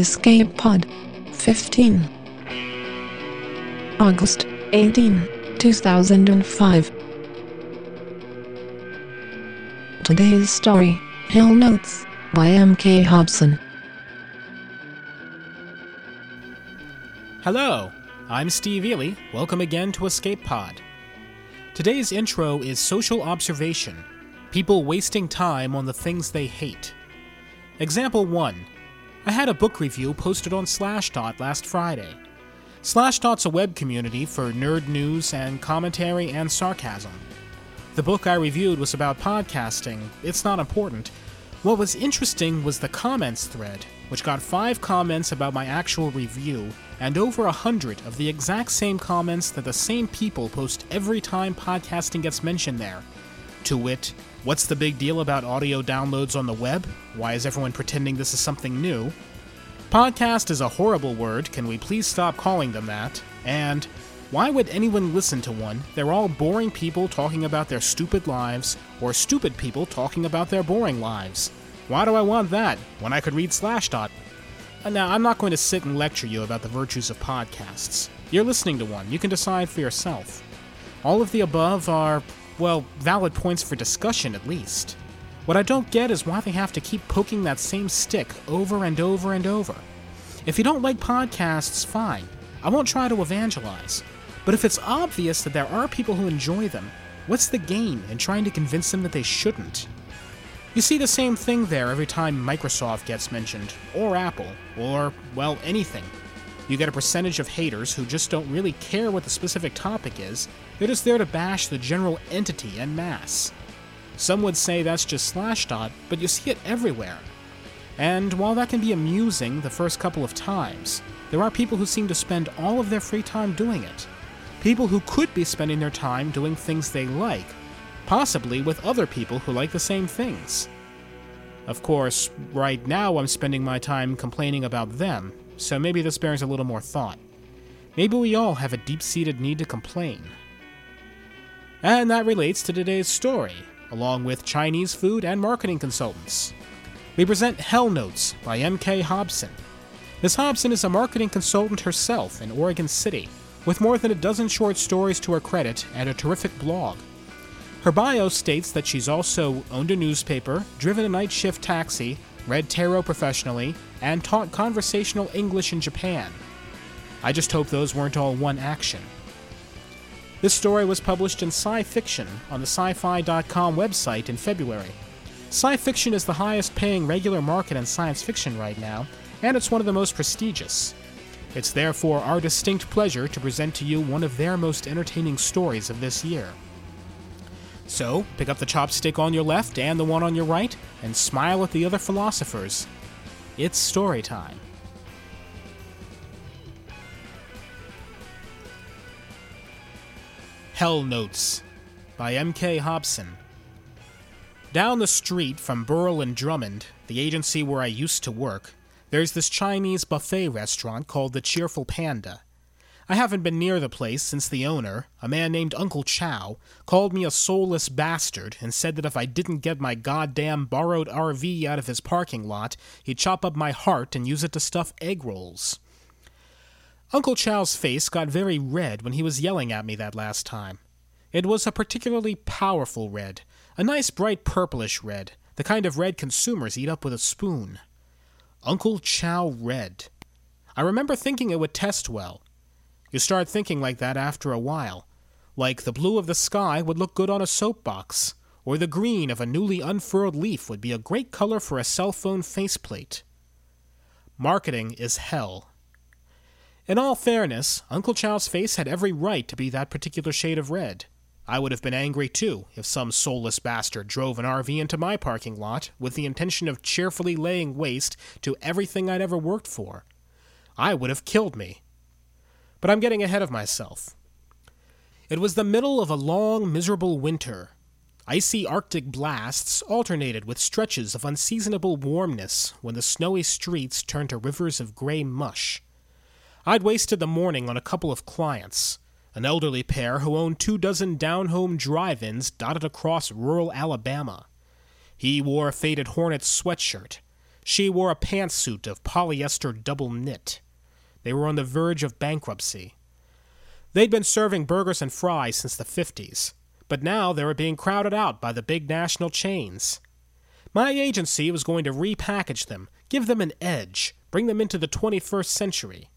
Escape Pod 15 August 18, 2005 Today's story, Hell Notes, by M.K. Hobson. Hello, I'm Steve Eley. Welcome again to Escape Pod. Today's intro is social observation people wasting time on the things they hate. Example 1 I had a book review posted on Slashdot last Friday. Slashdot's a web community for nerd news and commentary and sarcasm. The book I reviewed was about podcasting. It's not important. What was interesting was the comments thread, which got five comments about my actual review, and over a hundred of the exact same comments that the same people post every time podcasting gets mentioned there. To wit, what's the big deal about audio downloads on the web? Why is everyone pretending this is something new? Podcast is a horrible word, can we please stop calling them that? And why would anyone listen to one? They're all boring people talking about their stupid lives, or stupid people talking about their boring lives. Why do I want that when I could read Slashdot? Uh, now, I'm not going to sit and lecture you about the virtues of podcasts. You're listening to one, you can decide for yourself. All of the above are, well, valid points for discussion at least. What I don't get is why they have to keep poking that same stick over and over and over. If you don't like podcasts, fine. I won't try to evangelize. But if it's obvious that there are people who enjoy them, what's the gain in trying to convince them that they shouldn't? You see the same thing there every time Microsoft gets mentioned, or Apple, or, well, anything. You get a percentage of haters who just don't really care what the specific topic is, they're just there to bash the general entity en masse. Some would say that's just Slashdot, but you see it everywhere. And while that can be amusing the first couple of times, there are people who seem to spend all of their free time doing it. People who could be spending their time doing things they like, possibly with other people who like the same things. Of course, right now I'm spending my time complaining about them, so maybe this bears a little more thought. Maybe we all have a deep seated need to complain. And that relates to today's story, along with Chinese food and marketing consultants. We present Hell Notes by M.K. Hobson. Ms. Hobson is a marketing consultant herself in Oregon City, with more than a dozen short stories to her credit and a terrific blog. Her bio states that she's also owned a newspaper, driven a night shift taxi, read tarot professionally, and taught conversational English in Japan. I just hope those weren't all one action. This story was published in Sci Fiction on the sci fi.com website in February. Sci fiction is the highest paying regular market in science fiction right now, and it's one of the most prestigious. It's therefore our distinct pleasure to present to you one of their most entertaining stories of this year. So, pick up the chopstick on your left and the one on your right, and smile at the other philosophers. It's story time. Hell Notes by M.K. Hobson. Down the street from Burl and Drummond, the agency where I used to work, there's this Chinese buffet restaurant called the Cheerful Panda. I haven't been near the place since the owner, a man named Uncle Chow, called me a soulless bastard and said that if I didn't get my goddamn borrowed RV out of his parking lot, he'd chop up my heart and use it to stuff egg rolls. Uncle Chow's face got very red when he was yelling at me that last time. It was a particularly powerful red, a nice bright purplish red, the kind of red consumers eat up with a spoon. Uncle Chow Red. I remember thinking it would test well. You start thinking like that after a while. Like the blue of the sky would look good on a soapbox, or the green of a newly unfurled leaf would be a great color for a cell phone faceplate. Marketing is hell. In all fairness, Uncle Chow's face had every right to be that particular shade of red. I would have been angry too if some soulless bastard drove an RV into my parking lot with the intention of cheerfully laying waste to everything I'd ever worked for. I would have killed me. But I'm getting ahead of myself. It was the middle of a long, miserable winter. Icy Arctic blasts alternated with stretches of unseasonable warmness when the snowy streets turned to rivers of gray mush. I'd wasted the morning on a couple of clients an elderly pair who owned two dozen down home drive ins dotted across rural Alabama. He wore a faded Hornets sweatshirt. She wore a pantsuit of polyester double knit. They were on the verge of bankruptcy. They'd been serving burgers and fries since the 50s, but now they were being crowded out by the big national chains. My agency was going to repackage them, give them an edge, bring them into the 21st century.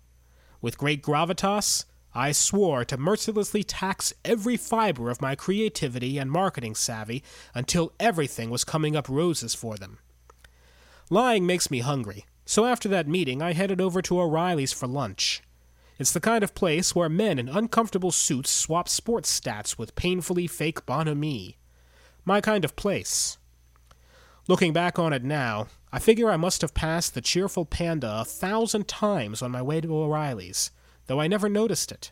With great gravitas, I swore to mercilessly tax every fiber of my creativity and marketing savvy until everything was coming up roses for them. Lying makes me hungry, so after that meeting I headed over to O'Reilly's for lunch. It's the kind of place where men in uncomfortable suits swap sports stats with painfully fake bonhomie. My kind of place. Looking back on it now, I figure I must have passed the cheerful panda a thousand times on my way to O'Reilly's, though I never noticed it.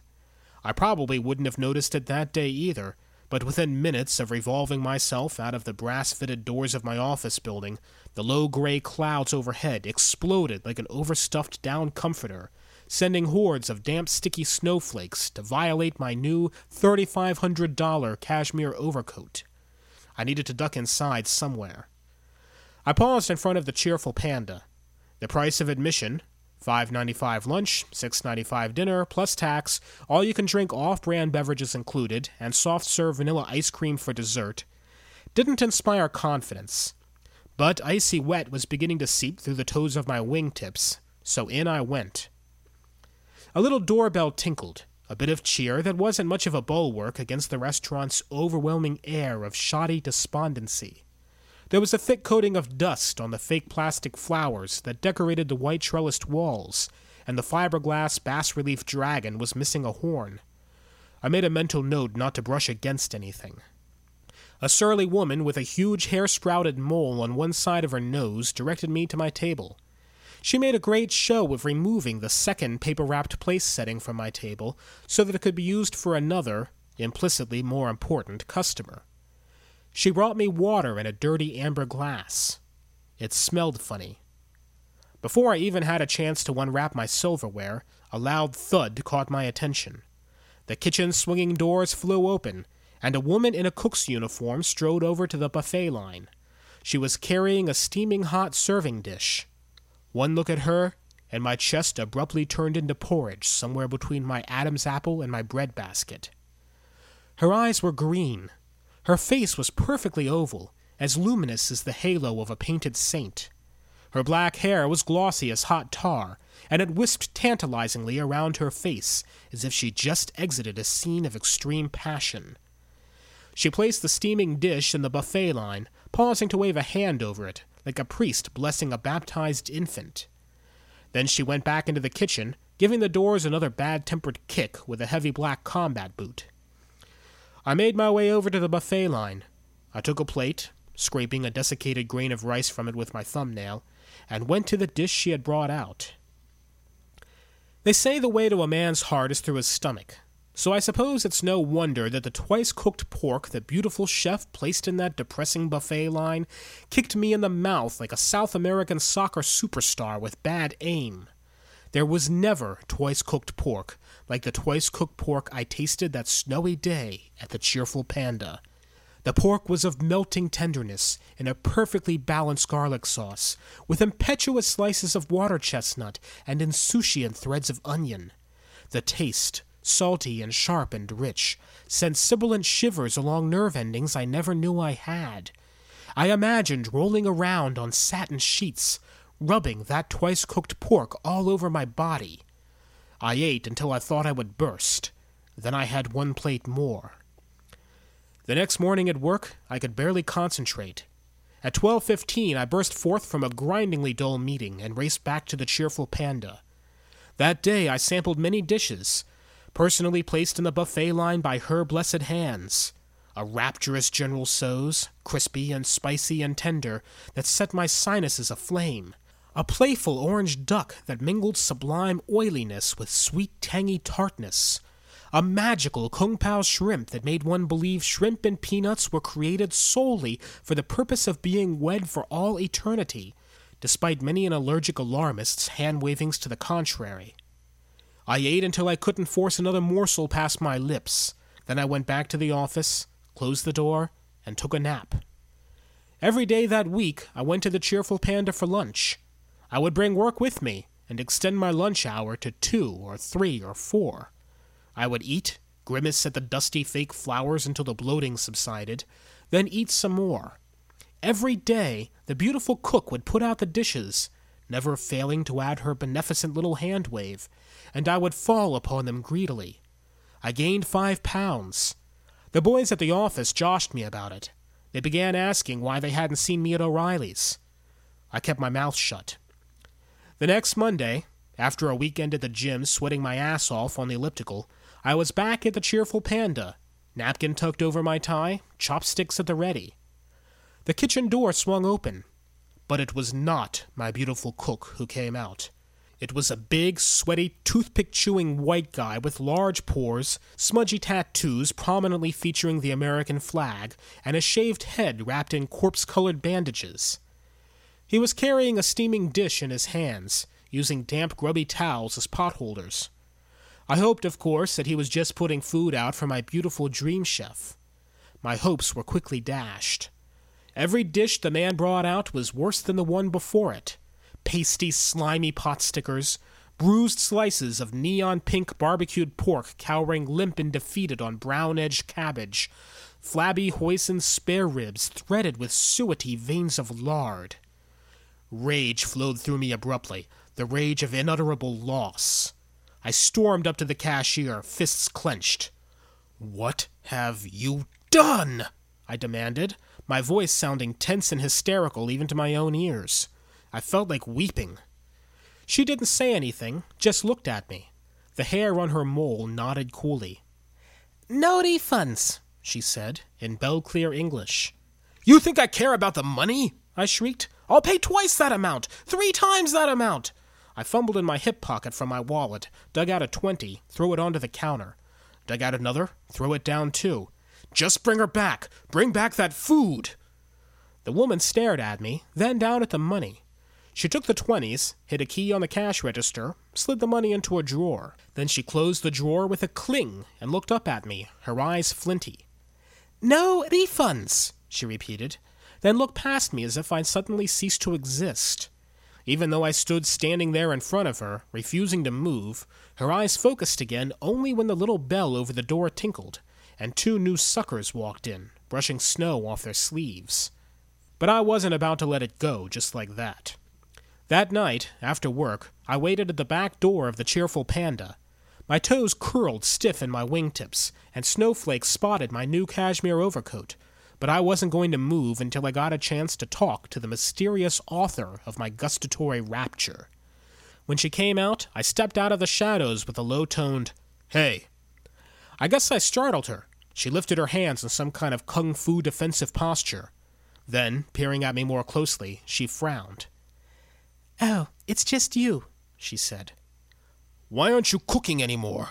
I probably wouldn't have noticed it that day either, but within minutes of revolving myself out of the brass fitted doors of my office building, the low gray clouds overhead exploded like an overstuffed down comforter, sending hordes of damp, sticky snowflakes to violate my new $3,500 cashmere overcoat. I needed to duck inside somewhere. I paused in front of the cheerful panda. The price of admission, Five ninety five lunch, six ninety five dinner, plus tax, all you can drink off brand beverages included, and soft serve vanilla ice cream for dessert, didn't inspire confidence. But icy wet was beginning to seep through the toes of my wingtips, so in I went. A little doorbell tinkled, a bit of cheer that wasn't much of a bulwark against the restaurant's overwhelming air of shoddy despondency. There was a thick coating of dust on the fake plastic flowers that decorated the white trellised walls, and the fiberglass bas relief dragon was missing a horn. I made a mental note not to brush against anything. A surly woman with a huge hair sprouted mole on one side of her nose directed me to my table. She made a great show of removing the second paper wrapped place setting from my table so that it could be used for another, implicitly more important, customer. She brought me water in a dirty amber glass. It smelled funny. Before I even had a chance to unwrap my silverware, a loud thud caught my attention. The kitchen swinging doors flew open, and a woman in a cook's uniform strode over to the buffet line. She was carrying a steaming hot serving dish. One look at her, and my chest abruptly turned into porridge somewhere between my Adam's apple and my bread basket. Her eyes were green, her face was perfectly oval, as luminous as the halo of a painted saint. Her black hair was glossy as hot tar, and it wisped tantalizingly around her face as if she just exited a scene of extreme passion. She placed the steaming dish in the buffet line, pausing to wave a hand over it, like a priest blessing a baptized infant. Then she went back into the kitchen, giving the doors another bad tempered kick with a heavy black combat boot. I made my way over to the buffet line. I took a plate, scraping a desiccated grain of rice from it with my thumbnail, and went to the dish she had brought out. They say the way to a man's heart is through his stomach, so I suppose it's no wonder that the twice cooked pork the beautiful chef placed in that depressing buffet line kicked me in the mouth like a South American soccer superstar with bad aim. There was never twice cooked pork like the twice cooked pork I tasted that snowy day at the Cheerful Panda. The pork was of melting tenderness in a perfectly balanced garlic sauce, with impetuous slices of water chestnut and insouciant threads of onion. The taste, salty and sharp and rich, sent sibilant shivers along nerve endings I never knew I had. I imagined rolling around on satin sheets, rubbing that twice cooked pork all over my body. I ate until I thought I would burst. Then I had one plate more. The next morning at work, I could barely concentrate. At 12:15, I burst forth from a grindingly dull meeting and raced back to the cheerful panda. That day I sampled many dishes, personally placed in the buffet line by her blessed hands. A rapturous General Tso's, crispy and spicy and tender, that set my sinuses aflame a playful orange duck that mingled sublime oiliness with sweet tangy tartness, a magical kung pao shrimp that made one believe shrimp and peanuts were created solely for the purpose of being wed for all eternity, despite many an allergic alarmist's hand wavings to the contrary. I ate until I couldn't force another morsel past my lips. Then I went back to the office, closed the door, and took a nap. Every day that week I went to the Cheerful Panda for lunch, I would bring work with me and extend my lunch hour to two or three or four. I would eat, grimace at the dusty fake flowers until the bloating subsided, then eat some more. Every day, the beautiful cook would put out the dishes, never failing to add her beneficent little hand wave, and I would fall upon them greedily. I gained five pounds. The boys at the office joshed me about it. They began asking why they hadn't seen me at O'Reilly's. I kept my mouth shut. The next Monday, after a weekend at the gym sweating my ass off on the elliptical, I was back at the Cheerful Panda, napkin tucked over my tie, chopsticks at the ready. The kitchen door swung open, but it was not my beautiful cook who came out. It was a big, sweaty, toothpick chewing white guy with large pores, smudgy tattoos prominently featuring the American flag, and a shaved head wrapped in corpse colored bandages. He was carrying a steaming dish in his hands, using damp, grubby towels as potholders. I hoped, of course, that he was just putting food out for my beautiful dream chef. My hopes were quickly dashed. Every dish the man brought out was worse than the one before it pasty, slimy pot stickers, bruised slices of neon pink barbecued pork cowering limp and defeated on brown edged cabbage, flabby hoisin spare ribs threaded with suety veins of lard. Rage flowed through me abruptly, the rage of unutterable loss. I stormed up to the cashier, fists clenched. What have you done? I demanded, my voice sounding tense and hysterical even to my own ears. I felt like weeping. She didn't say anything, just looked at me. The hair on her mole nodded coolly. No refunds, she said, in bell clear English. You think I care about the money? I shrieked. I'll pay twice that amount, three times that amount. I fumbled in my hip pocket for my wallet, dug out a twenty, threw it onto the counter. Dug out another, threw it down too. Just bring her back! Bring back that food! The woman stared at me, then down at the money. She took the twenties, hit a key on the cash register, slid the money into a drawer. Then she closed the drawer with a cling and looked up at me, her eyes flinty. No refunds, she repeated, then looked past me as if I'd suddenly ceased to exist. Even though I stood standing there in front of her, refusing to move, her eyes focused again only when the little bell over the door tinkled, and two new suckers walked in, brushing snow off their sleeves. But I wasn't about to let it go just like that. That night, after work, I waited at the back door of the cheerful panda. My toes curled stiff in my wingtips, and snowflakes spotted my new cashmere overcoat, but I wasn't going to move until I got a chance to talk to the mysterious author of my gustatory rapture. When she came out, I stepped out of the shadows with a low toned, Hey. I guess I startled her. She lifted her hands in some kind of kung fu defensive posture. Then, peering at me more closely, she frowned. Oh, it's just you, she said. Why aren't you cooking any more?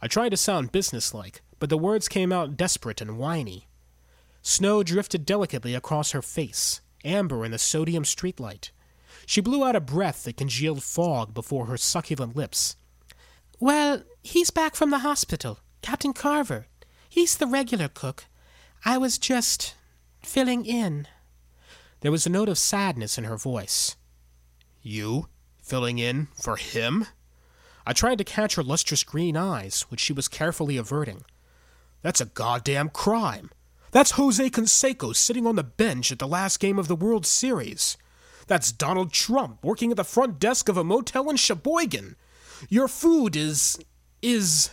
I tried to sound businesslike, but the words came out desperate and whiny. Snow drifted delicately across her face, amber in the sodium streetlight. She blew out a breath that congealed fog before her succulent lips. Well, he's back from the hospital. Captain Carver. He's the regular cook. I was just filling in. There was a note of sadness in her voice. You? Filling in for him? I tried to catch her lustrous green eyes, which she was carefully averting. That's a goddamn crime. That's Jose Canseco sitting on the bench at the last game of the World Series. That's Donald Trump working at the front desk of a motel in Sheboygan. Your food is. is.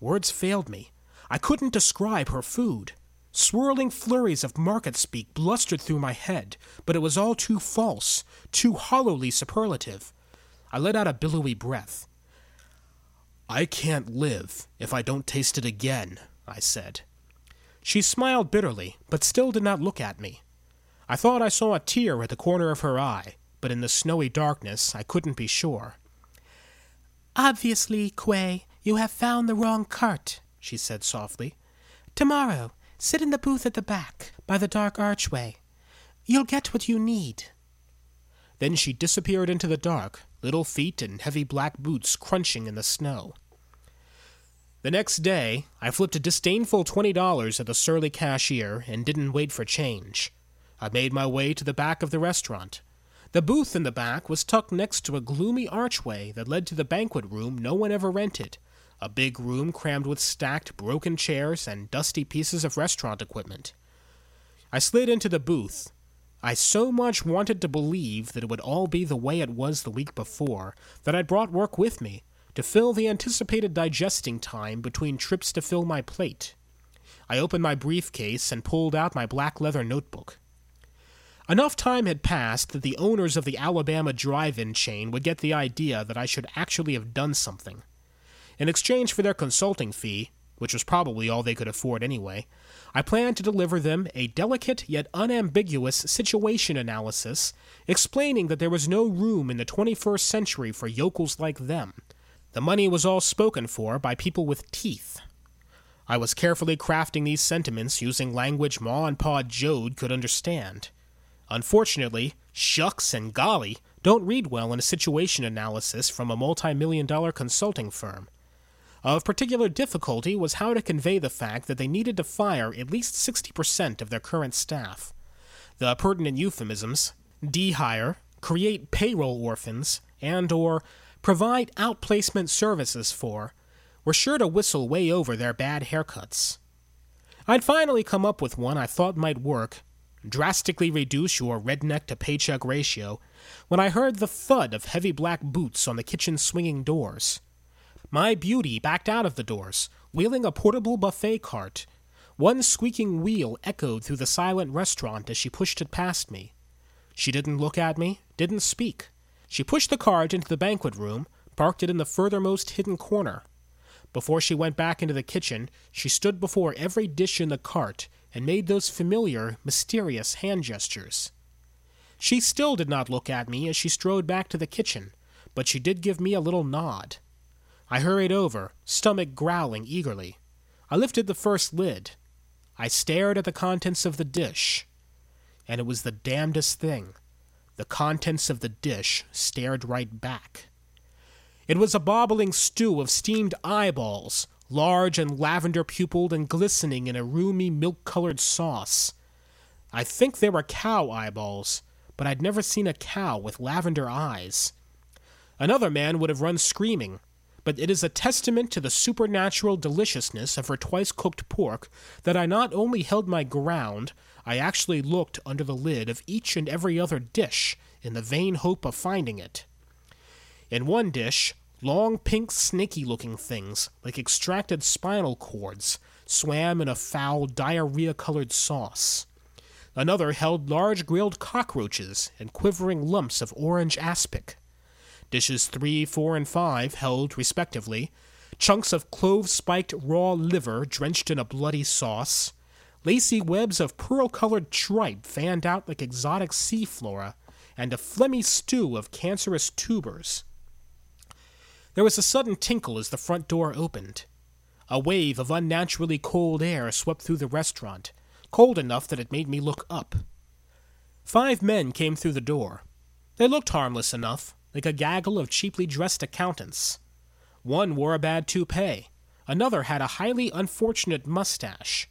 Words failed me. I couldn't describe her food. Swirling flurries of market speak blustered through my head, but it was all too false, too hollowly superlative. I let out a billowy breath. I can't live if I don't taste it again, I said. She smiled bitterly, but still did not look at me. I thought I saw a tear at the corner of her eye, but in the snowy darkness I couldn't be sure. Obviously, Kuei, you have found the wrong cart, she said softly. Tomorrow, Sit in the booth at the back, by the dark archway. You'll get what you need. Then she disappeared into the dark, little feet and heavy black boots crunching in the snow. The next day, I flipped a disdainful twenty dollars at the surly cashier and didn't wait for change. I made my way to the back of the restaurant. The booth in the back was tucked next to a gloomy archway that led to the banquet room no one ever rented, a big room crammed with stacked broken chairs and dusty pieces of restaurant equipment. I slid into the booth. I so much wanted to believe that it would all be the way it was the week before that I brought work with me to fill the anticipated digesting time between trips to fill my plate. I opened my briefcase and pulled out my black leather notebook. Enough time had passed that the owners of the Alabama drive in chain would get the idea that I should actually have done something. In exchange for their consulting fee, which was probably all they could afford anyway, I planned to deliver them a delicate yet unambiguous situation analysis explaining that there was no room in the 21st century for yokels like them. The money was all spoken for by people with teeth. I was carefully crafting these sentiments using language Ma and Pa Joad could understand. Unfortunately, shucks and golly don't read well in a situation analysis from a multi million dollar consulting firm. Of particular difficulty was how to convey the fact that they needed to fire at least 60% of their current staff. The pertinent euphemisms, dehire, create payroll orphans, and or provide outplacement services for, were sure to whistle way over their bad haircuts. I'd finally come up with one I thought might work, drastically reduce your redneck to paycheck ratio, when I heard the thud of heavy black boots on the kitchen swinging doors. My beauty backed out of the doors, wheeling a portable buffet cart. One squeaking wheel echoed through the silent restaurant as she pushed it past me. She didn't look at me, didn't speak. She pushed the cart into the banquet room, parked it in the furthermost hidden corner. Before she went back into the kitchen, she stood before every dish in the cart and made those familiar, mysterious hand gestures. She still did not look at me as she strode back to the kitchen, but she did give me a little nod. I hurried over, stomach growling eagerly. I lifted the first lid. I stared at the contents of the dish. And it was the damnedest thing. The contents of the dish stared right back. It was a bobbling stew of steamed eyeballs, large and lavender pupiled and glistening in a roomy milk colored sauce. I think they were cow eyeballs, but I'd never seen a cow with lavender eyes. Another man would have run screaming, but it is a testament to the supernatural deliciousness of her twice cooked pork that I not only held my ground, I actually looked under the lid of each and every other dish in the vain hope of finding it. In one dish, long pink snaky looking things, like extracted spinal cords, swam in a foul diarrhea colored sauce. Another held large grilled cockroaches and quivering lumps of orange aspic. Dishes 3, 4, and 5 held, respectively, chunks of clove spiked raw liver drenched in a bloody sauce, lacy webs of pearl colored tripe fanned out like exotic sea flora, and a phlegmy stew of cancerous tubers. There was a sudden tinkle as the front door opened. A wave of unnaturally cold air swept through the restaurant, cold enough that it made me look up. Five men came through the door. They looked harmless enough, like a gaggle of cheaply dressed accountants. One wore a bad toupee, another had a highly unfortunate mustache.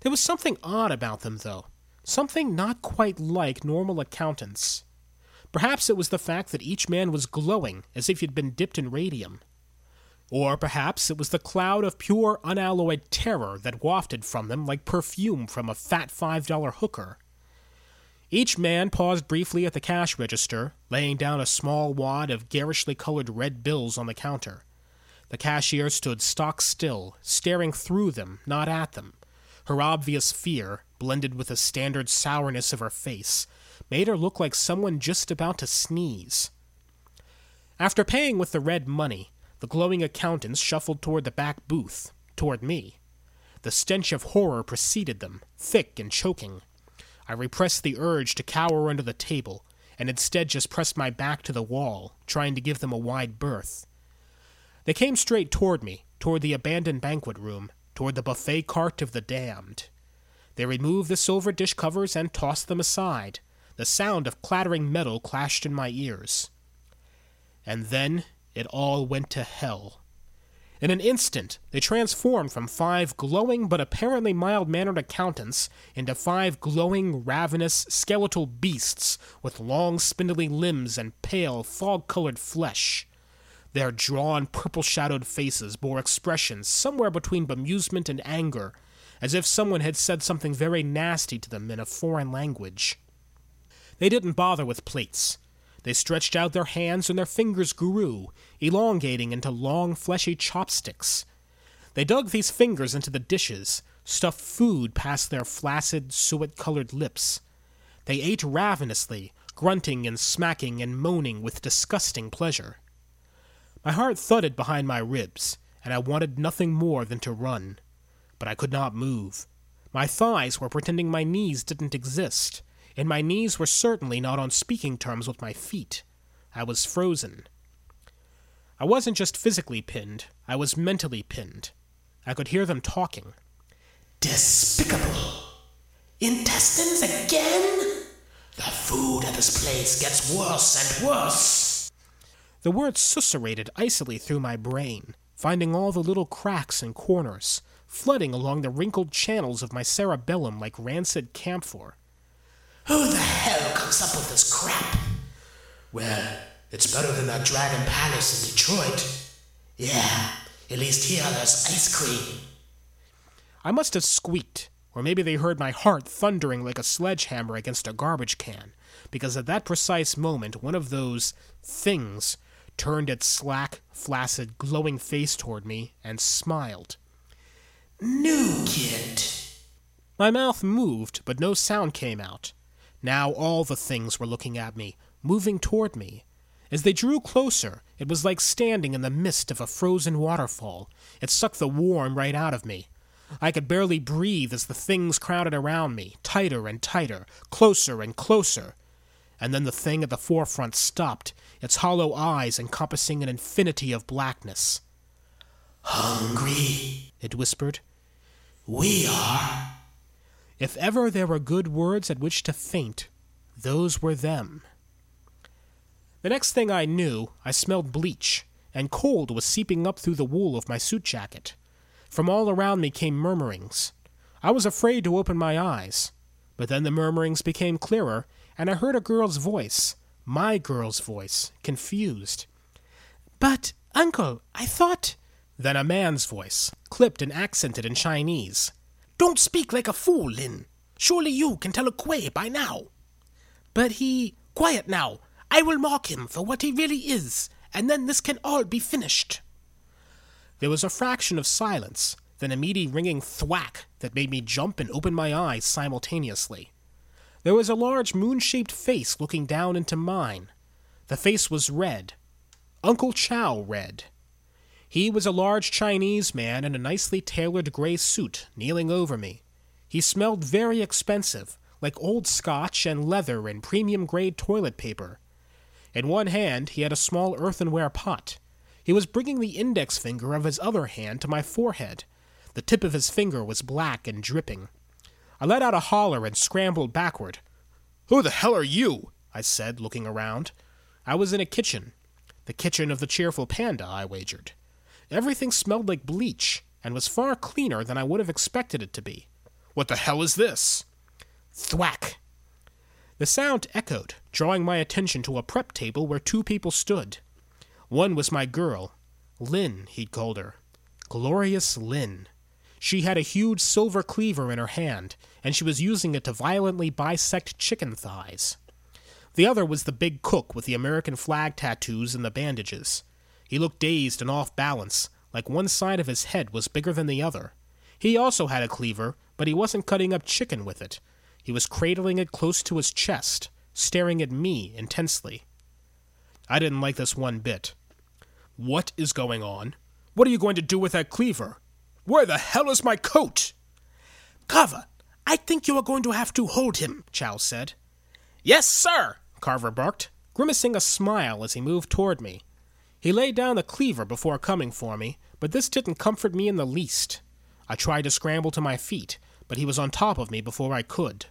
There was something odd about them, though, something not quite like normal accountants. Perhaps it was the fact that each man was glowing as if he'd been dipped in radium. Or perhaps it was the cloud of pure, unalloyed terror that wafted from them like perfume from a fat five dollar hooker. Each man paused briefly at the cash register, laying down a small wad of garishly colored red bills on the counter. The cashier stood stock still, staring through them, not at them. Her obvious fear, blended with the standard sourness of her face, made her look like someone just about to sneeze. After paying with the red money, the glowing accountants shuffled toward the back booth, toward me. The stench of horror preceded them, thick and choking. I repressed the urge to cower under the table, and instead just pressed my back to the wall, trying to give them a wide berth. They came straight toward me, toward the abandoned banquet room, toward the buffet cart of the damned. They removed the silver dish covers and tossed them aside. The sound of clattering metal clashed in my ears. And then it all went to hell. In an instant, they transformed from five glowing but apparently mild mannered accountants into five glowing, ravenous, skeletal beasts with long, spindly limbs and pale, fog colored flesh. Their drawn, purple shadowed faces bore expressions somewhere between bemusement and anger, as if someone had said something very nasty to them in a foreign language. They didn't bother with plates. They stretched out their hands and their fingers grew, elongating into long, fleshy chopsticks. They dug these fingers into the dishes, stuffed food past their flaccid, suet colored lips. They ate ravenously, grunting and smacking and moaning with disgusting pleasure. My heart thudded behind my ribs, and I wanted nothing more than to run. But I could not move. My thighs were pretending my knees didn't exist, and my knees were certainly not on speaking terms with my feet. I was frozen. I wasn't just physically pinned, I was mentally pinned. I could hear them talking. Despicable! Intestines again? The food at this place gets worse and worse. The words susurrated icily through my brain, finding all the little cracks and corners, flooding along the wrinkled channels of my cerebellum like rancid camphor. Who the hell comes up with this crap? Well, it's better than that Dragon Palace in Detroit. Yeah, at least here there's ice cream. I must have squeaked, or maybe they heard my heart thundering like a sledgehammer against a garbage can, because at that precise moment one of those things turned its slack, flaccid, glowing face toward me and smiled. New kid. My mouth moved, but no sound came out. Now all the things were looking at me, moving toward me. As they drew closer, it was like standing in the mist of a frozen waterfall. It sucked the warm right out of me. I could barely breathe as the things crowded around me, tighter and tighter, closer and closer. And then the thing at the forefront stopped, its hollow eyes encompassing an infinity of blackness. Hungry, it whispered. We are. If ever there were good words at which to faint, those were them. The next thing I knew, I smelled bleach, and cold was seeping up through the wool of my suit jacket. From all around me came murmurings. I was afraid to open my eyes, but then the murmurings became clearer, and I heard a girl's voice, my girl's voice, confused. But, uncle, I thought. Then a man's voice, clipped and accented in Chinese. Don't speak like a fool, Lin. Surely you can tell a Kuei by now. But he. Quiet now. I will mark him for what he really is, and then this can all be finished. There was a fraction of silence, then a meaty ringing thwack that made me jump and open my eyes simultaneously. There was a large moon shaped face looking down into mine. The face was red. Uncle Chow red. He was a large Chinese man in a nicely tailored gray suit, kneeling over me. He smelled very expensive, like old scotch and leather and premium grade toilet paper. In one hand, he had a small earthenware pot. He was bringing the index finger of his other hand to my forehead. The tip of his finger was black and dripping. I let out a holler and scrambled backward. Who the hell are you? I said, looking around. I was in a kitchen. The kitchen of the cheerful panda, I wagered. Everything smelled like bleach, and was far cleaner than I would have expected it to be. What the hell is this? Thwack! The sound echoed, drawing my attention to a prep table where two people stood. One was my girl. Lin, he'd called her. Glorious Lin. She had a huge silver cleaver in her hand, and she was using it to violently bisect chicken thighs. The other was the big cook with the American flag tattoos and the bandages. He looked dazed and off balance, like one side of his head was bigger than the other. He also had a cleaver, but he wasn't cutting up chicken with it. He was cradling it close to his chest, staring at me intensely. I didn't like this one bit. What is going on? What are you going to do with that cleaver? Where the hell is my coat? Carver, I think you are going to have to hold him, Chow said. Yes, sir, Carver barked, grimacing a smile as he moved toward me. He laid down the cleaver before coming for me, but this didn't comfort me in the least. I tried to scramble to my feet, but he was on top of me before I could.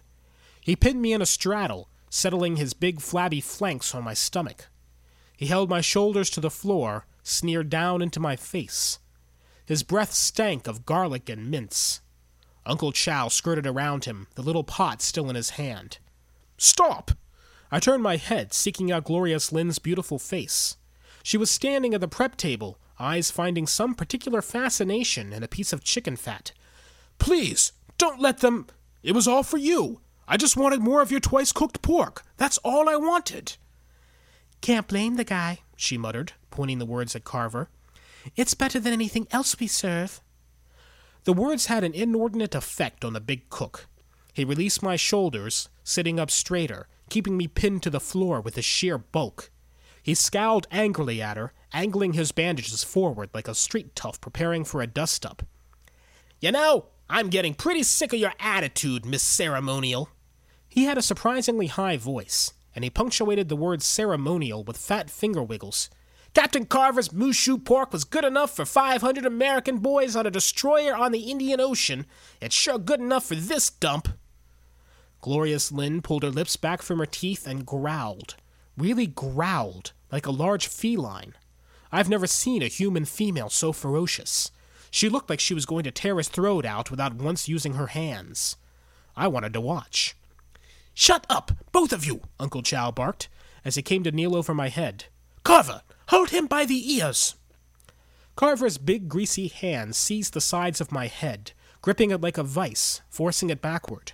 He pinned me in a straddle, settling his big flabby flanks on my stomach. He held my shoulders to the floor, sneered down into my face. His breath stank of garlic and mince. Uncle Chow skirted around him, the little pot still in his hand. Stop! I turned my head, seeking out Glorious Lin's beautiful face. She was standing at the prep table, eyes finding some particular fascination in a piece of chicken fat. Please, don't let them. It was all for you. I just wanted more of your twice cooked pork. That's all I wanted. Can't blame the guy, she muttered, pointing the words at Carver. It's better than anything else we serve. The words had an inordinate effect on the big cook. He released my shoulders, sitting up straighter, keeping me pinned to the floor with his sheer bulk. He scowled angrily at her, angling his bandages forward like a street tough preparing for a dust up. You know, I'm getting pretty sick of your attitude, Miss Ceremonial. He had a surprisingly high voice, and he punctuated the word ceremonial with fat finger wiggles. Captain Carver's moo shu pork was good enough for 500 American boys on a destroyer on the Indian Ocean. It's sure good enough for this dump. Glorious Lin pulled her lips back from her teeth and growled. Really growled, like a large feline. I've never seen a human female so ferocious. She looked like she was going to tear his throat out without once using her hands. I wanted to watch. Shut up, both of you, Uncle Chow barked, as he came to kneel over my head. Carver, hold him by the ears. Carver's big, greasy hand seized the sides of my head, gripping it like a vice, forcing it backward.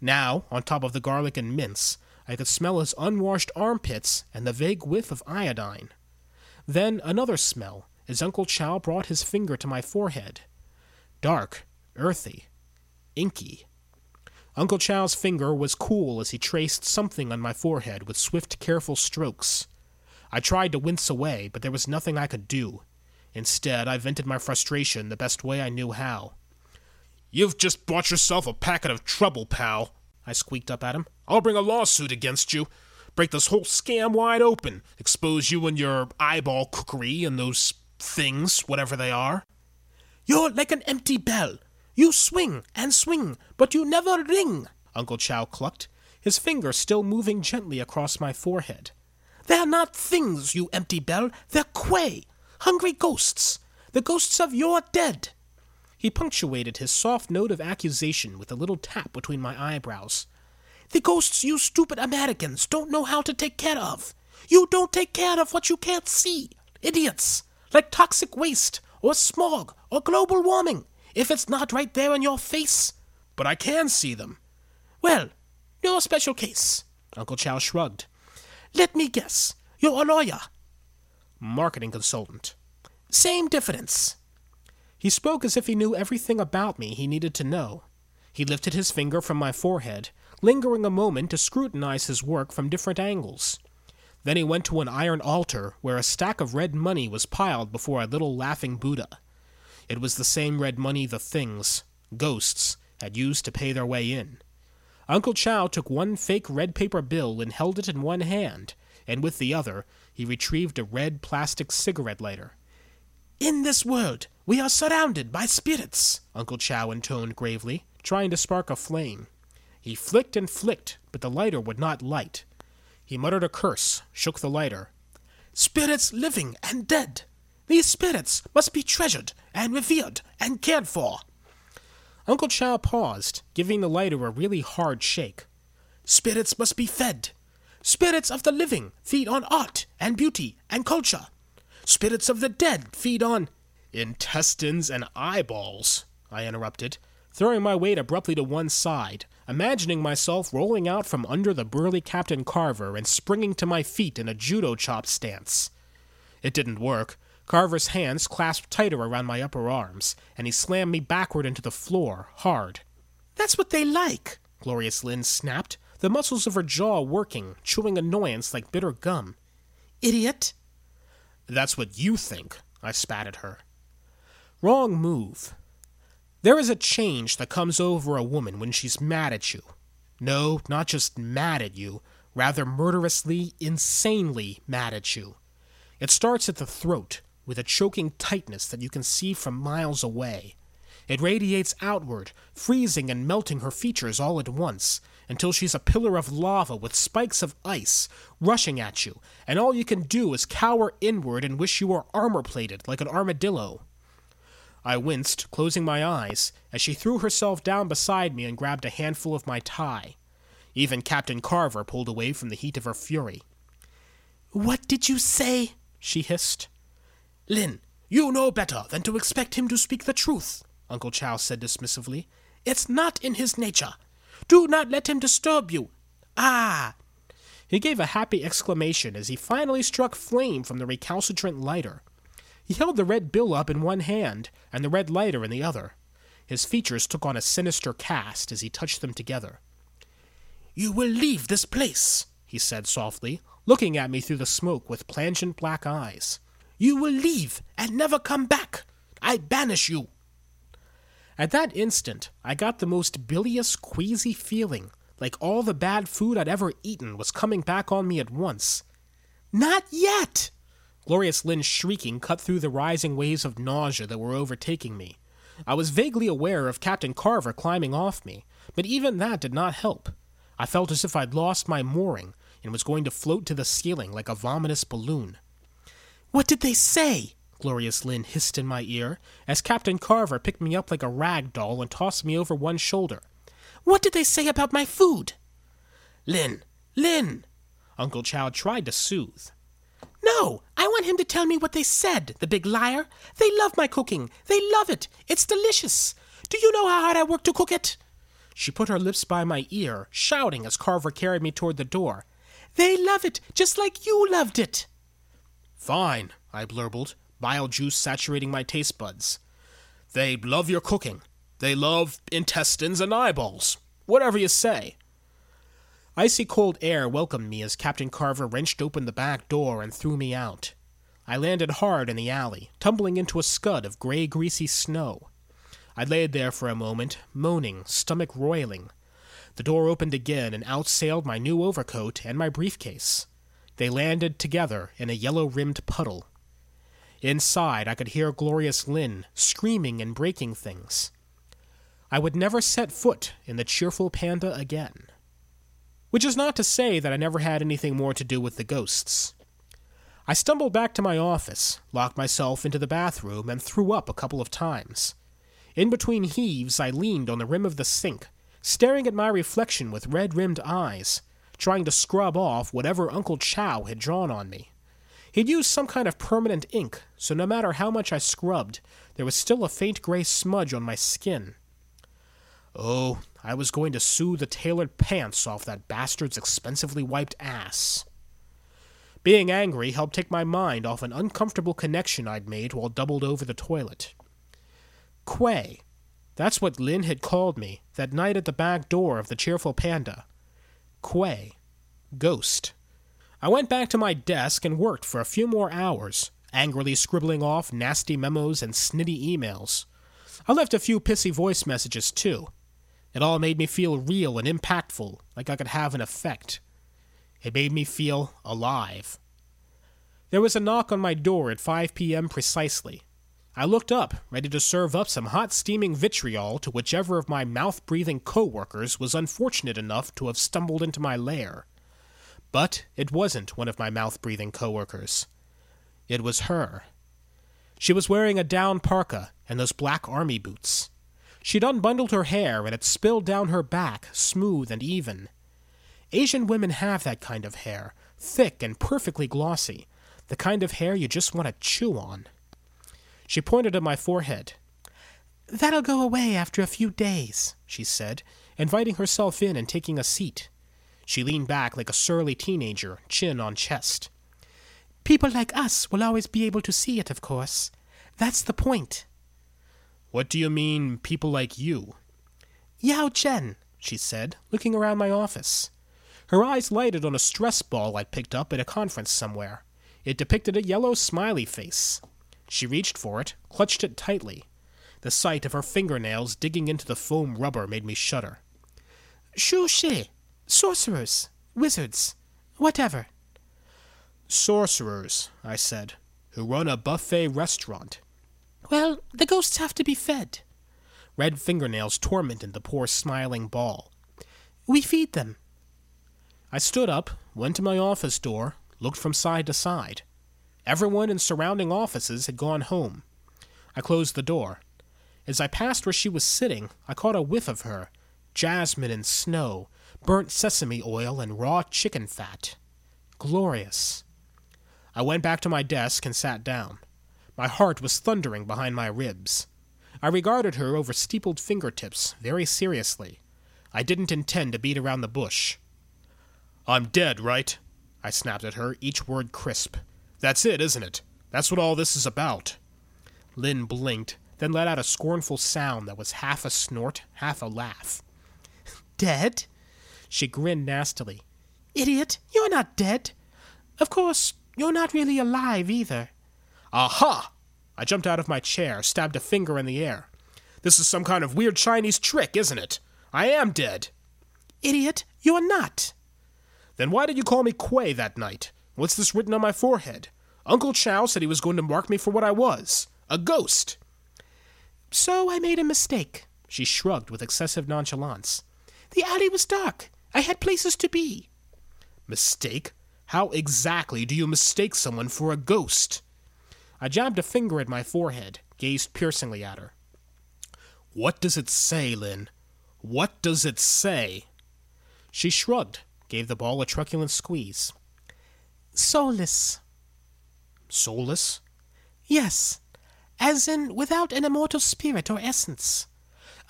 Now, on top of the garlic and mince, I could smell his unwashed armpits and the vague whiff of iodine. Then another smell, as Uncle Chow brought his finger to my forehead. Dark, earthy, inky. Uncle Chow's finger was cool as he traced something on my forehead with swift, careful strokes. I tried to wince away, but there was nothing I could do. Instead, I vented my frustration the best way I knew how. You've just bought yourself a packet of trouble, pal, I squeaked up at him. I'll bring a lawsuit against you. Break this whole scam wide open. Expose you and your eyeball cookery and those things, whatever they are. You're like an empty bell. You swing and swing, but you never ring, Uncle Chow clucked, his finger still moving gently across my forehead. They're not things, you empty bell. They're Kuei, hungry ghosts, the ghosts of your dead. He punctuated his soft note of accusation with a little tap between my eyebrows. The ghosts you stupid Americans don't know how to take care of. You don't take care of what you can't see. Idiots like toxic waste, or smog, or global warming, if it's not right there in your face. But I can see them. Well, you're a special case. Uncle Chow shrugged. Let me guess. You're a lawyer. Marketing consultant. Same difference. He spoke as if he knew everything about me he needed to know. He lifted his finger from my forehead, lingering a moment to scrutinize his work from different angles. Then he went to an iron altar where a stack of red money was piled before a little laughing Buddha. It was the same red money the things, ghosts, had used to pay their way in. Uncle Chow took one fake red paper bill and held it in one hand, and with the other he retrieved a red plastic cigarette lighter. In this world, we are surrounded by spirits, Uncle Chow intoned gravely, trying to spark a flame. He flicked and flicked, but the lighter would not light. He muttered a curse, shook the lighter. Spirits living and dead. These spirits must be treasured and revered and cared for. Uncle Chow paused, giving the lighter a really hard shake. Spirits must be fed. Spirits of the living feed on art and beauty and culture. Spirits of the dead feed on. Intestines and eyeballs, I interrupted, throwing my weight abruptly to one side, imagining myself rolling out from under the burly Captain Carver and springing to my feet in a judo chop stance. It didn't work. Carver's hands clasped tighter around my upper arms, and he slammed me backward into the floor, hard. That's what they like, Glorious Lin snapped, the muscles of her jaw working, chewing annoyance like bitter gum. Idiot. That's what you think, I spat at her. Wrong move. There is a change that comes over a woman when she's mad at you. No, not just mad at you, rather murderously, insanely mad at you. It starts at the throat, with a choking tightness that you can see from miles away. It radiates outward, freezing and melting her features all at once, until she's a pillar of lava with spikes of ice rushing at you, and all you can do is cower inward and wish you were armor plated like an armadillo. I winced, closing my eyes, as she threw herself down beside me and grabbed a handful of my tie. Even Captain Carver pulled away from the heat of her fury. What did you say? she hissed. Lin, you know better than to expect him to speak the truth, Uncle Chow said dismissively. It's not in his nature. Do not let him disturb you. Ah! He gave a happy exclamation as he finally struck flame from the recalcitrant lighter. He held the red bill up in one hand and the red lighter in the other. His features took on a sinister cast as he touched them together. You will leave this place, he said softly, looking at me through the smoke with plangent black eyes. You will leave and never come back. I banish you. At that instant, I got the most bilious, queasy feeling, like all the bad food I'd ever eaten was coming back on me at once. Not yet! Glorious Lin's shrieking cut through the rising waves of nausea that were overtaking me. I was vaguely aware of Captain Carver climbing off me, but even that did not help. I felt as if I'd lost my mooring and was going to float to the ceiling like a vomitous balloon. What did they say? Glorious Lin hissed in my ear as Captain Carver picked me up like a rag doll and tossed me over one shoulder. What did they say about my food? Lin, Lin! Uncle Chow tried to soothe. No, I want him to tell me what they said, the big liar. They love my cooking. They love it. It's delicious. Do you know how hard I work to cook it? She put her lips by my ear, shouting as Carver carried me toward the door. They love it, just like you loved it. Fine, I blurbled, bile juice saturating my taste buds. They love your cooking. They love intestines and eyeballs. Whatever you say. Icy cold air welcomed me as Captain Carver wrenched open the back door and threw me out. I landed hard in the alley, tumbling into a scud of gray, greasy snow. I lay there for a moment, moaning, stomach roiling. The door opened again, and out sailed my new overcoat and my briefcase. They landed together in a yellow rimmed puddle. Inside, I could hear Glorious Lin screaming and breaking things. I would never set foot in the cheerful panda again. Which is not to say that I never had anything more to do with the ghosts. I stumbled back to my office, locked myself into the bathroom, and threw up a couple of times. In between heaves, I leaned on the rim of the sink, staring at my reflection with red rimmed eyes, trying to scrub off whatever Uncle Chow had drawn on me. He'd used some kind of permanent ink, so no matter how much I scrubbed, there was still a faint gray smudge on my skin. Oh, I was going to sue the tailored pants off that bastard's expensively wiped ass. Being angry helped take my mind off an uncomfortable connection I'd made while doubled over the toilet. Kuei. That's what Lin had called me that night at the back door of the Cheerful Panda. Kuei. Ghost. I went back to my desk and worked for a few more hours, angrily scribbling off nasty memos and snitty emails. I left a few pissy voice messages, too. It all made me feel real and impactful, like I could have an effect. It made me feel alive. There was a knock on my door at 5 p.m. precisely. I looked up, ready to serve up some hot steaming vitriol to whichever of my mouth breathing co workers was unfortunate enough to have stumbled into my lair. But it wasn't one of my mouth breathing co workers. It was her. She was wearing a down parka and those black army boots. She'd unbundled her hair and it spilled down her back, smooth and even. Asian women have that kind of hair, thick and perfectly glossy, the kind of hair you just want to chew on. She pointed at my forehead. That'll go away after a few days, she said, inviting herself in and taking a seat. She leaned back like a surly teenager, chin on chest. People like us will always be able to see it, of course. That's the point. What do you mean, people like you? Yao Chen, she said, looking around my office. Her eyes lighted on a stress ball I'd picked up at a conference somewhere. It depicted a yellow smiley face. She reached for it, clutched it tightly. The sight of her fingernails digging into the foam rubber made me shudder. Shu Shi, sorcerers, wizards, whatever. Sorcerers, I said, who run a buffet restaurant. Well, the ghosts have to be fed. Red fingernails tormented the poor smiling ball. We feed them. I stood up, went to my office door, looked from side to side. Everyone in surrounding offices had gone home. I closed the door. As I passed where she was sitting, I caught a whiff of her jasmine and snow, burnt sesame oil, and raw chicken fat. Glorious. I went back to my desk and sat down. My heart was thundering behind my ribs. I regarded her over steepled fingertips very seriously. I didn't intend to beat around the bush. I'm dead, right? I snapped at her, each word crisp. That's it, isn't it? That's what all this is about. Lin blinked, then let out a scornful sound that was half a snort, half a laugh. Dead? She grinned nastily. Idiot, you're not dead. Of course, you're not really alive either. Aha! I jumped out of my chair, stabbed a finger in the air. This is some kind of weird Chinese trick, isn't it? I am dead. Idiot, you're not. Then why did you call me Kuei that night? What's this written on my forehead? Uncle Chow said he was going to mark me for what I was a ghost. So I made a mistake. She shrugged with excessive nonchalance. The alley was dark. I had places to be. Mistake? How exactly do you mistake someone for a ghost? I jabbed a finger at my forehead, gazed piercingly at her. What does it say, Lin? What does it say? She shrugged, gave the ball a truculent squeeze. Soulless. Soulless? Yes, as in without an immortal spirit or essence.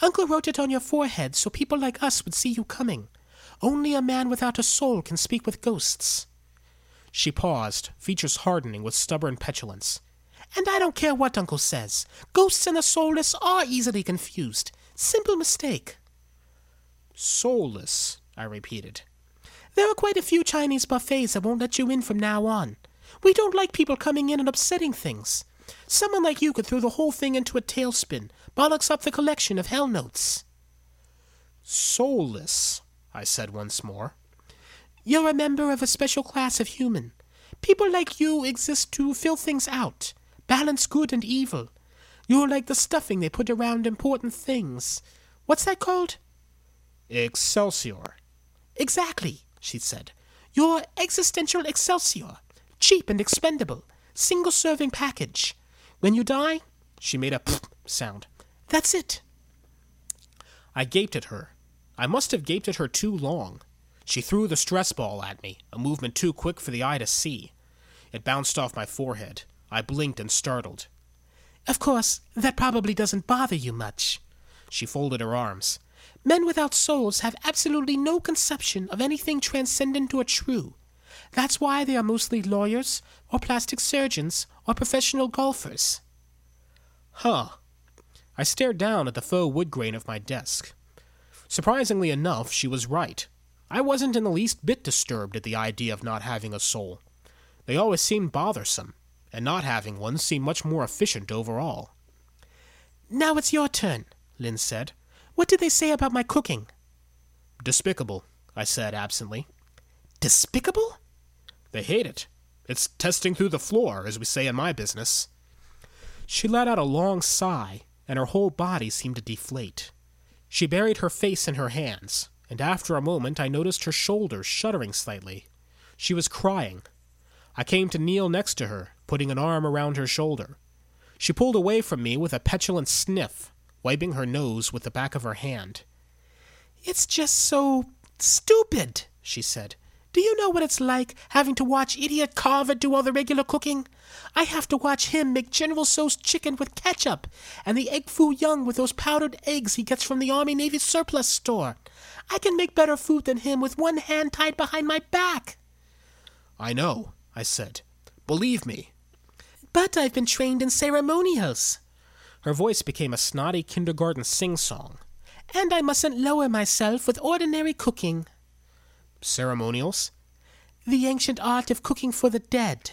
Uncle wrote it on your forehead so people like us would see you coming. Only a man without a soul can speak with ghosts. She paused, features hardening with stubborn petulance. And I don't care what Uncle says. Ghosts and the soulless are easily confused. Simple mistake. Soulless, I repeated. There are quite a few Chinese buffets that won't let you in from now on. We don't like people coming in and upsetting things. Someone like you could throw the whole thing into a tailspin, bollocks up the collection of hell notes. Soulless, I said once more. You're a member of a special class of human. People like you exist to fill things out, balance good and evil. You're like the stuffing they put around important things. What's that called? Excelsior. Exactly, she said. You're existential excelsior. Cheap and expendable. Single serving package. When you die, she made a pfft sound. That's it. I gaped at her. I must have gaped at her too long. She threw the stress ball at me, a movement too quick for the eye to see. It bounced off my forehead. I blinked and startled. Of course, that probably doesn't bother you much. She folded her arms. Men without souls have absolutely no conception of anything transcendent or true. That's why they are mostly lawyers, or plastic surgeons, or professional golfers. Huh. I stared down at the faux wood grain of my desk. Surprisingly enough, she was right. I wasn't in the least bit disturbed at the idea of not having a soul. They always seemed bothersome, and not having one seemed much more efficient overall. Now it's your turn, Lin said. What did they say about my cooking? Despicable, I said absently. Despicable? They hate it. It's testing through the floor, as we say in my business. She let out a long sigh, and her whole body seemed to deflate. She buried her face in her hands, and after a moment I noticed her shoulders shuddering slightly. She was crying. I came to kneel next to her, putting an arm around her shoulder. She pulled away from me with a petulant sniff, wiping her nose with the back of her hand. It's just so stupid, she said. Do you know what it's like having to watch idiot Carver do all the regular cooking? I have to watch him make General Tso's chicken with ketchup and the egg foo young with those powdered eggs he gets from the Army Navy surplus store. I can make better food than him with one hand tied behind my back. I know, I said. Believe me. But I've been trained in ceremonials. Her voice became a snotty kindergarten sing song. And I mustn't lower myself with ordinary cooking. Ceremonials? The ancient art of cooking for the dead.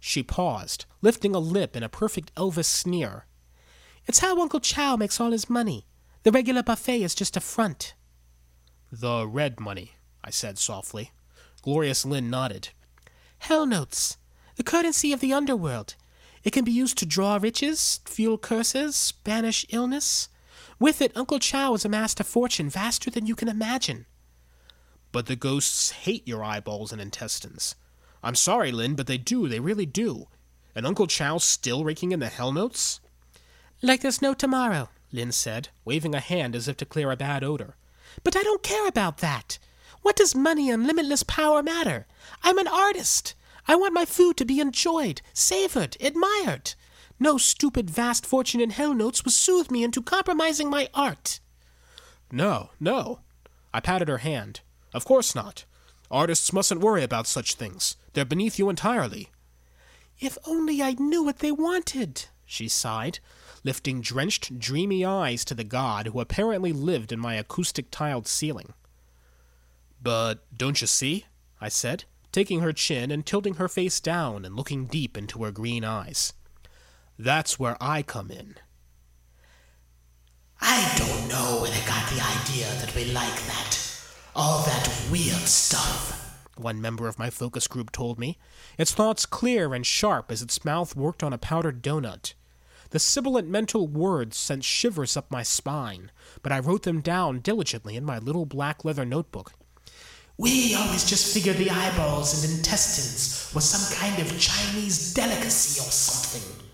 She paused, lifting a lip in a perfect Elvis sneer. It's how Uncle Chow makes all his money. The regular buffet is just a front. The red money, I said softly. Glorious Lin nodded. Hell notes. The currency of the underworld. It can be used to draw riches, fuel curses, banish illness. With it, Uncle Chow has amassed a fortune vaster than you can imagine. But the ghosts hate your eyeballs and intestines. I'm sorry, Lin, but they do, they really do. And Uncle Chow's still raking in the hell notes? Like there's no tomorrow, Lin said, waving a hand as if to clear a bad odor. But I don't care about that. What does money and limitless power matter? I'm an artist. I want my food to be enjoyed, savored, admired. No stupid vast fortune in hell notes will soothe me into compromising my art. No, no. I patted her hand. Of course not. Artists mustn't worry about such things. They're beneath you entirely. If only I knew what they wanted, she sighed, lifting drenched, dreamy eyes to the god who apparently lived in my acoustic tiled ceiling. But don't you see? I said, taking her chin and tilting her face down and looking deep into her green eyes. That's where I come in. I don't know where they got the idea that we like that. All that weird stuff. One member of my focus group told me, its thoughts clear and sharp as its mouth worked on a powdered donut. The sibilant mental words sent shivers up my spine, but I wrote them down diligently in my little black leather notebook. We always just figured the eyeballs and intestines was some kind of Chinese delicacy or something.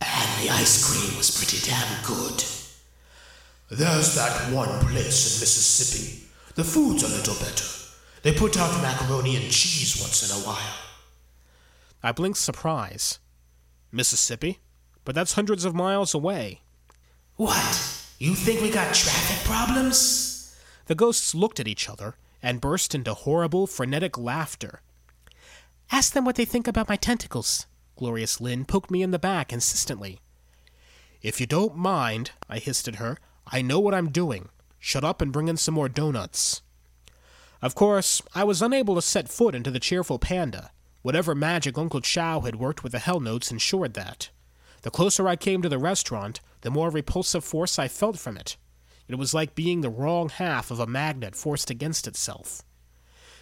And the ice cream was pretty damn good. There's that one place in Mississippi. The food's a little better. They put out macaroni and cheese once in a while. I blinked surprise. Mississippi? But that's hundreds of miles away. What? You think we got traffic problems? The ghosts looked at each other and burst into horrible, frenetic laughter. Ask them what they think about my tentacles. Glorious Lin poked me in the back insistently. If you don't mind, I hissed at her, I know what I'm doing. Shut up and bring in some more donuts. Of course, I was unable to set foot into the cheerful panda. Whatever magic Uncle Chow had worked with the Hell Notes ensured that. The closer I came to the restaurant, the more repulsive force I felt from it. It was like being the wrong half of a magnet forced against itself.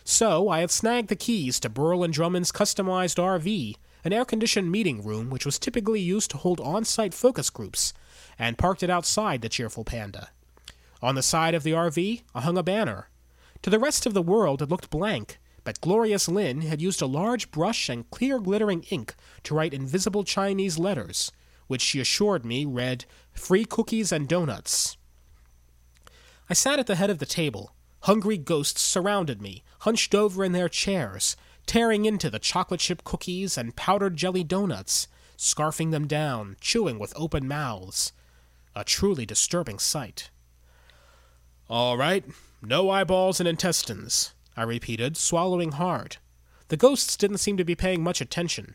So I had snagged the keys to Burl and Drummond's customized RV, an air conditioned meeting room which was typically used to hold on site focus groups, and parked it outside the cheerful panda. On the side of the RV, hung a banner. To the rest of the world, it looked blank, but Glorious Lin had used a large brush and clear glittering ink to write invisible Chinese letters, which she assured me read Free Cookies and Donuts. I sat at the head of the table. Hungry ghosts surrounded me, hunched over in their chairs, tearing into the chocolate chip cookies and powdered jelly donuts, scarfing them down, chewing with open mouths. A truly disturbing sight. All right, no eyeballs and intestines, I repeated, swallowing hard. The ghosts didn't seem to be paying much attention.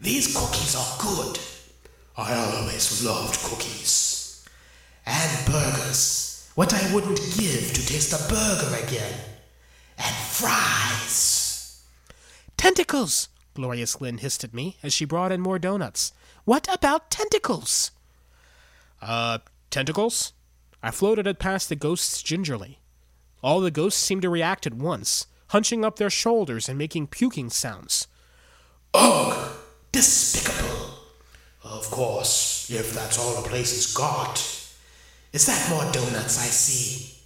These cookies are good. I always loved cookies. And burgers. What I wouldn't give to taste a burger again. And fries. Tentacles! Glorious Lin hissed at me as she brought in more donuts. What about tentacles? Uh, tentacles? I floated it past the ghosts gingerly. All the ghosts seemed to react at once, hunching up their shoulders and making puking sounds. Ugh! Despicable! Of course, if that's all the place has got. Is that more donuts I see?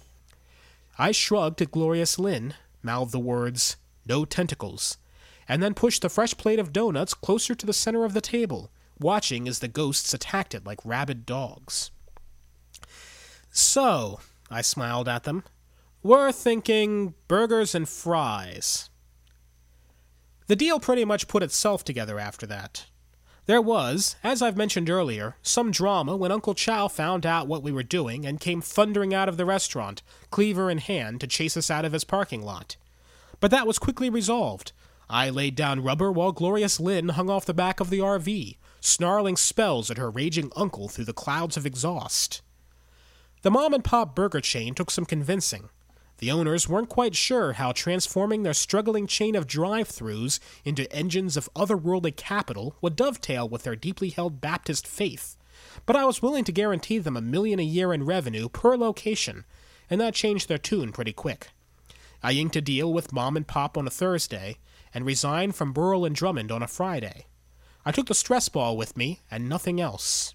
I shrugged at Glorious Lin, mouthed the words, No tentacles, and then pushed the fresh plate of donuts closer to the center of the table, watching as the ghosts attacked it like rabid dogs. So, I smiled at them, we're thinking burgers and fries. The deal pretty much put itself together after that. There was, as I've mentioned earlier, some drama when Uncle Chow found out what we were doing and came thundering out of the restaurant, cleaver in hand, to chase us out of his parking lot. But that was quickly resolved. I laid down rubber while Glorious Lin hung off the back of the RV, snarling spells at her raging uncle through the clouds of exhaust. The mom and pop burger chain took some convincing. The owners weren't quite sure how transforming their struggling chain of drive throughs into engines of otherworldly capital would dovetail with their deeply held Baptist faith, but I was willing to guarantee them a million a year in revenue per location, and that changed their tune pretty quick. I inked a deal with Mom and Pop on a Thursday, and resigned from Burl and Drummond on a Friday. I took the stress ball with me, and nothing else.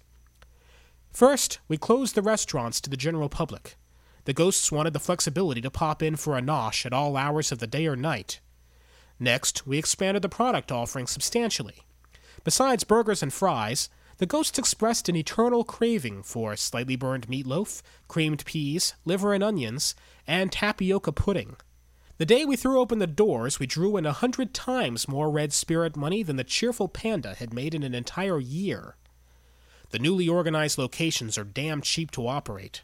First, we closed the restaurants to the general public. The ghosts wanted the flexibility to pop in for a nosh at all hours of the day or night. Next, we expanded the product offering substantially. Besides burgers and fries, the ghosts expressed an eternal craving for slightly burned meatloaf, creamed peas, liver and onions, and tapioca pudding. The day we threw open the doors, we drew in a hundred times more red spirit money than the cheerful panda had made in an entire year. The newly organized locations are damn cheap to operate.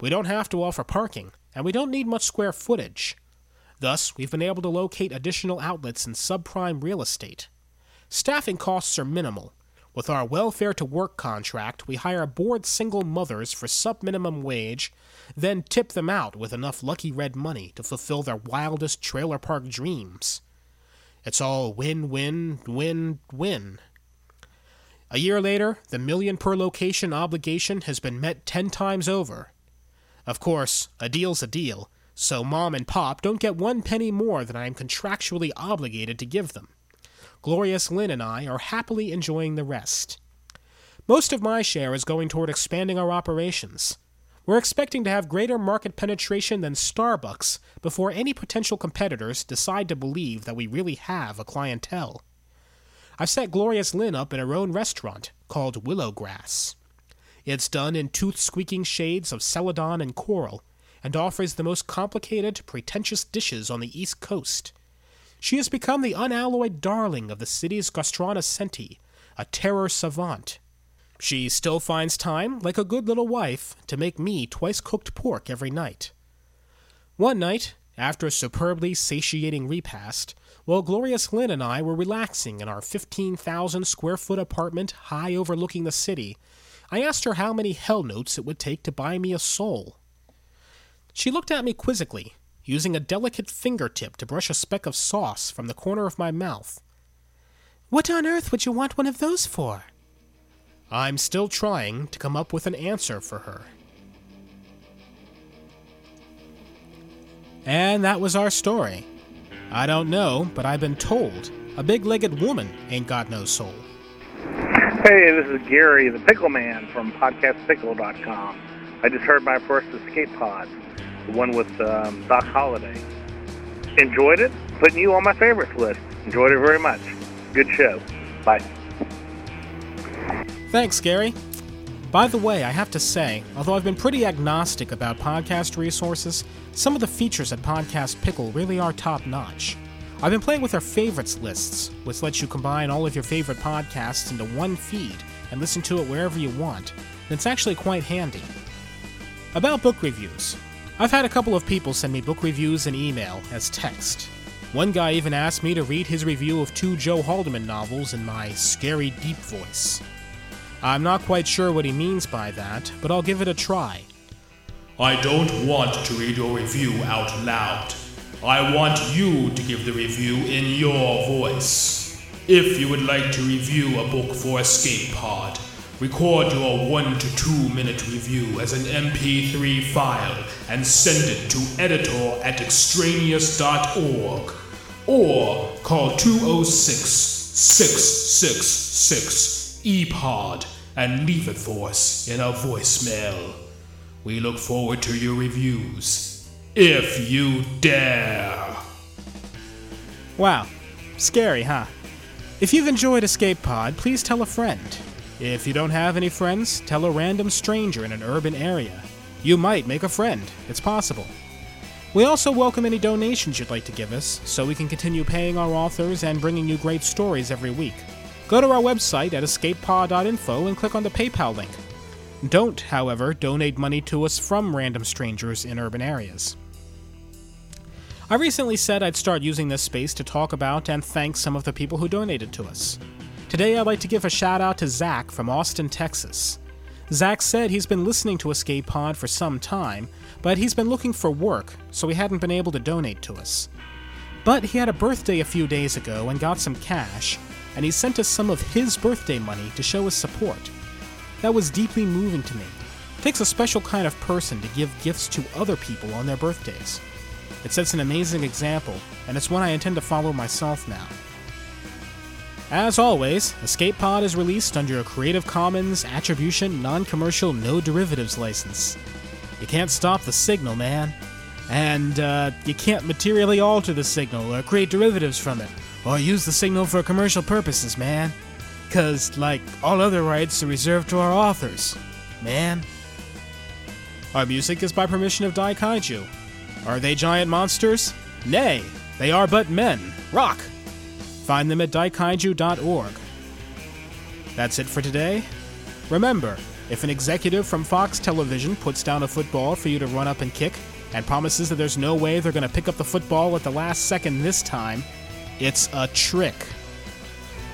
We don't have to offer parking, and we don't need much square footage. Thus, we've been able to locate additional outlets in subprime real estate. Staffing costs are minimal. With our welfare to work contract, we hire bored single mothers for sub minimum wage, then tip them out with enough lucky red money to fulfill their wildest trailer park dreams. It's all win, win, win, win. A year later, the million per location obligation has been met ten times over. Of course, a deal's a deal, so mom and pop don't get one penny more than I am contractually obligated to give them. Glorious Lin and I are happily enjoying the rest. Most of my share is going toward expanding our operations. We're expecting to have greater market penetration than Starbucks before any potential competitors decide to believe that we really have a clientele. I've set Glorious Lin up in her own restaurant called Willowgrass. It's done in tooth squeaking shades of celadon and coral, and offers the most complicated, pretentious dishes on the East Coast. She has become the unalloyed darling of the city's gastrognoscenti, a terror savant. She still finds time, like a good little wife, to make me twice cooked pork every night. One night, after a superbly satiating repast, while Glorious Lin and I were relaxing in our 15,000 square foot apartment high overlooking the city, I asked her how many hell notes it would take to buy me a soul. She looked at me quizzically, using a delicate fingertip to brush a speck of sauce from the corner of my mouth. What on earth would you want one of those for? I'm still trying to come up with an answer for her. And that was our story. I don't know, but I've been told a big legged woman ain't got no soul. Hey, this is Gary, the Pickle Man from PodcastPickle.com. I just heard my first escape pod, the one with um, Doc Holliday. Enjoyed it, putting you on my favorites list. Enjoyed it very much. Good show. Bye. Thanks, Gary. By the way, I have to say, although I've been pretty agnostic about podcast resources, some of the features at Podcast Pickle really are top notch. I've been playing with our favorites lists, which lets you combine all of your favorite podcasts into one feed and listen to it wherever you want, and it's actually quite handy. About book reviews. I've had a couple of people send me book reviews in email as text. One guy even asked me to read his review of two Joe Haldeman novels in my scary deep voice. I'm not quite sure what he means by that, but I'll give it a try. I don't want to read your review out loud. I want you to give the review in your voice. If you would like to review a book for Escape Pod, record your one to two minute review as an MP3 file and send it to editor at extraneous.org or call 206 666 EPOD and leave it for us in a voicemail. We look forward to your reviews. If you dare. Wow, scary, huh? If you've enjoyed Escape Pod, please tell a friend. If you don't have any friends, tell a random stranger in an urban area. You might make a friend, it's possible. We also welcome any donations you'd like to give us so we can continue paying our authors and bringing you great stories every week. Go to our website at escapepod.info and click on the PayPal link. Don't, however, donate money to us from random strangers in urban areas. I recently said I'd start using this space to talk about and thank some of the people who donated to us. Today, I'd like to give a shout out to Zach from Austin, Texas. Zach said he's been listening to Escape Pod for some time, but he's been looking for work, so he hadn't been able to donate to us. But he had a birthday a few days ago and got some cash, and he sent us some of his birthday money to show his support. That was deeply moving to me. It takes a special kind of person to give gifts to other people on their birthdays. It sets an amazing example, and it's one I intend to follow myself now. As always, Escape Pod is released under a Creative Commons Attribution Non Commercial No Derivatives license. You can't stop the signal, man. And uh, you can't materially alter the signal or create derivatives from it, or use the signal for commercial purposes, man. Cause, like, all other rights are reserved to our authors. Man. Our music is by permission of Dai Kaiju. Are they giant monsters? Nay, they are but men. Rock! Find them at daikaiju.org. That's it for today. Remember, if an executive from Fox Television puts down a football for you to run up and kick, and promises that there's no way they're going to pick up the football at the last second this time, it's a trick.